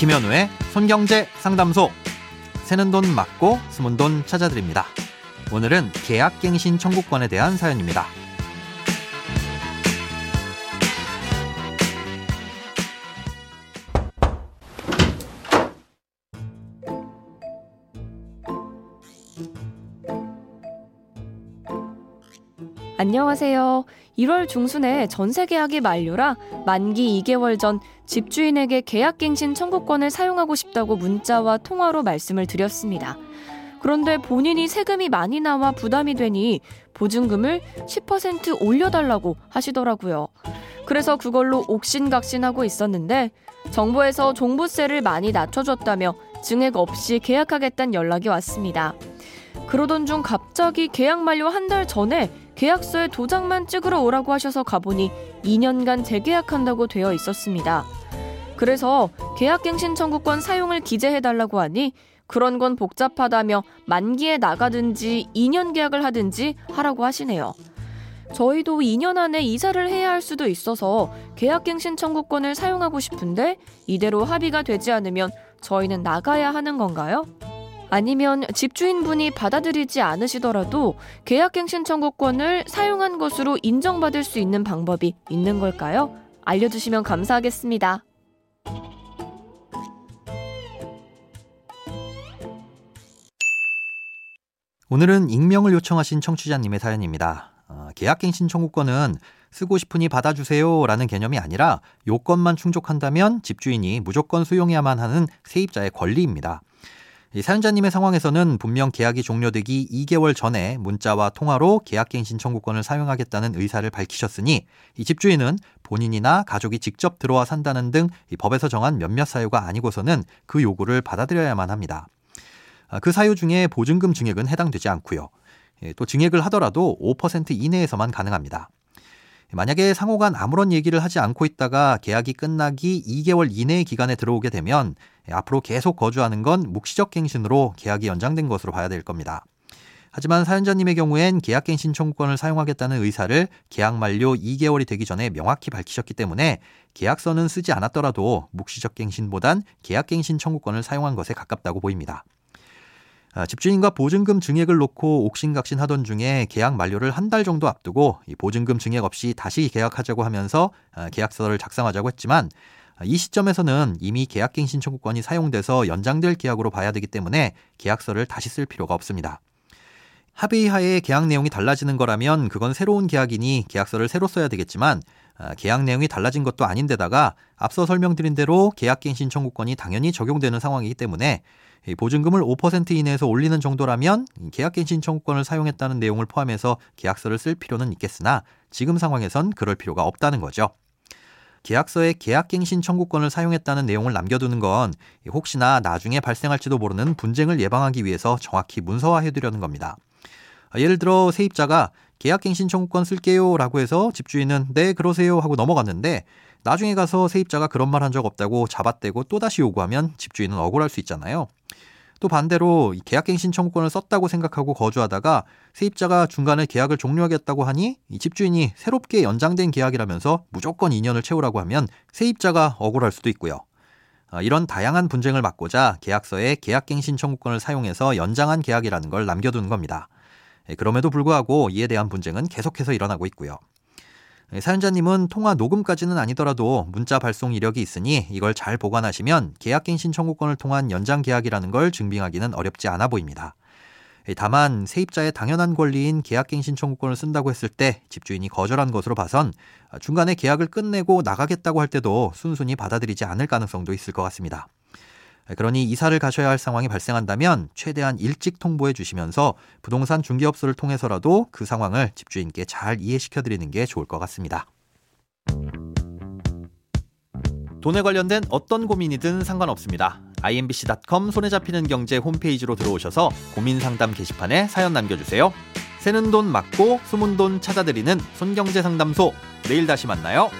김현우의 손경제 상담소. 새는 돈 맞고 숨은 돈 찾아드립니다. 오늘은 계약갱신 청구권에 대한 사연입니다. 안녕하세요. 1월 중순에 전세 계약이 만료라 만기 2개월 전 집주인에게 계약갱신 청구권을 사용하고 싶다고 문자와 통화로 말씀을 드렸습니다. 그런데 본인이 세금이 많이 나와 부담이 되니 보증금을 10% 올려달라고 하시더라고요. 그래서 그걸로 옥신각신하고 있었는데 정부에서 종부세를 많이 낮춰줬다며 증액 없이 계약하겠다는 연락이 왔습니다. 그러던 중 갑자기 계약 만료 한 달 전에 계약서에 도장만 찍으러 오라고 하셔서 가보니 2년간 재계약한다고 되어 있었습니다. 그래서 계약갱신 청구권 사용을 기재해달라고 하니 그런 건 복잡하다며 만기에 나가든지 2년 계약을 하든지 하라고 하시네요. 저희도 2년 안에 이사를 해야 할 수도 있어서 계약갱신 청구권을 사용하고 싶은데 이대로 합의가 되지 않으면 저희는 나가야 하는 건가요? 아니면 집주인분이 받아들이지 않으시더라도 계약갱신 청구권을 사용한 것으로 인정받을 수 있는 방법이 있는 걸까요? 알려주시면 감사하겠습니다. 오늘은 익명을 요청하신 청취자님의 사연입니다. 어, 계약갱신 청구권은 쓰고 싶으니 받아주세요 라는 개념이 아니라 요건만 충족한다면 집주인이 무조건 수용해야만 하는 세입자의 권리입니다. 사연자님의 상황에서는 분명 계약이 종료되기 2개월 전에 문자와 통화로 계약갱 신 청구권을 사용하겠다는 의사를 밝히셨으니 이 집주인은 본인이나 가족이 직접 들어와 산다는 등 법에서 정한 몇몇 사유가 아니고서는 그 요구를 받아들여야만 합니다. 아, 그 사유 중에 보증금 증액은 해당되지 않고요. 예, 또 증액을 하더라도 5% 이내에서만 가능합니다. 만약에 상호간 아무런 얘기를 하지 않고 있다가 계약이 끝나기 2개월 이내의 기간에 들어오게 되면 앞으로 계속 거주하는 건 묵시적 갱신으로 계약이 연장된 것으로 봐야 될 겁니다. 하지만 사연자님의 경우엔 계약갱신 청구권을 사용하겠다는 의사를 계약 만료 2개월이 되기 전에 명확히 밝히셨기 때문에 계약서는 쓰지 않았더라도 묵시적 갱신보단 계약갱신 청구권을 사용한 것에 가깝다고 보입니다. 아, 집주인과 보증금 증액을 놓고 옥신각신 하던 중에 계약 만료를 한 달 정도 앞두고 보증금 증액 없이 다시 계약하자고 하면서 아, 계약서를 작성하자고 했지만 아, 이 시점에서는 이미 계약갱신 청구권이 사용돼서 연장될 계약으로 봐야 되기 때문에 계약서를 다시 쓸 필요가 없습니다. 합의 하에 계약 내용이 달라지는 거라면 그건 새로운 계약이니 계약서를 새로 써야 되겠지만 계약 내용이 달라진 것도 아닌데다가 앞서 설명드린 대로 계약갱신 청구권이 당연히 적용되는 상황이기 때문에 보증금을 5% 이내에서 올리는 정도라면 계약갱신 청구권을 사용했다는 내용을 포함해서 계약서를 쓸 필요는 있겠으나 지금 상황에선 그럴 필요가 없다는 거죠. 계약서에 계약갱신 청구권을 사용했다는 내용을 남겨두는 건 혹시나 나중에 발생할지도 모르는 분쟁을 예방하기 위해서 정확히 문서화해두려는 겁니다. 예를 들어 세입자가 계약갱신 청구권 쓸게요 라고 해서 집주인은 네 그러세요 하고 넘어갔는데 나중에 가서 세입자가 그런 말 한 적 없다고 잡아떼고 또다시 요구하면 집주인은 억울할 수 있잖아요. 또 반대로 계약갱 신 청구권을 썼다고 생각하고 거주하다가 세입자가 중간에 계약을 종료하겠다고 하니 이 집주인이 새롭게 연장된 계약이라면서 무조건 2년을 채우라고 하면 세입자가 억울할 수도 있고요. 아, 이런 다양한 분쟁을 막고자 계약서에 계약갱 신 청구권을 사용해서 연장한 계약이라는 걸 남겨두는 겁니다. 예, 그럼에도 불구하고 이에 대한 분쟁은 계속해서 일어나고 있고요. 예, 사연자님은 통화 녹음까지는 아니더라도 문자 발송 이력이 있으니 이걸 잘 보관하시면 계약갱신 청구권을 통한 연장 계약이라는 걸 증빙하기는 어렵지 않아 보입니다. 예, 다만 세입자의 당연한 권리인 계약갱신 청구권을 쓴다고 했을 때 집주인이 거절한 것으로 봐선 중간에 계약을 끝내고 나가겠다고 할 때도 순순히 받아들이지 않을 가능성도 있을 것 같습니다. 그러니 이사를 가셔야 할 상황이 발생한다면 최대한 일찍 통보해 주시면서 부동산 중개업소를 통해서라도 그 상황을 집주인께 잘 이해시켜 드리는 게 좋을 것 같습니다. 돈에 관련된 어떤 고민이든 상관없습니다. imbc.com 손에 잡히는 경제 홈페이지로 들어오셔서 고민 상담 게시판에 사연 남겨주세요. 새는 돈 맞고 숨은 돈 찾아드리는 손경제 상담소. 내일 다시 만나요.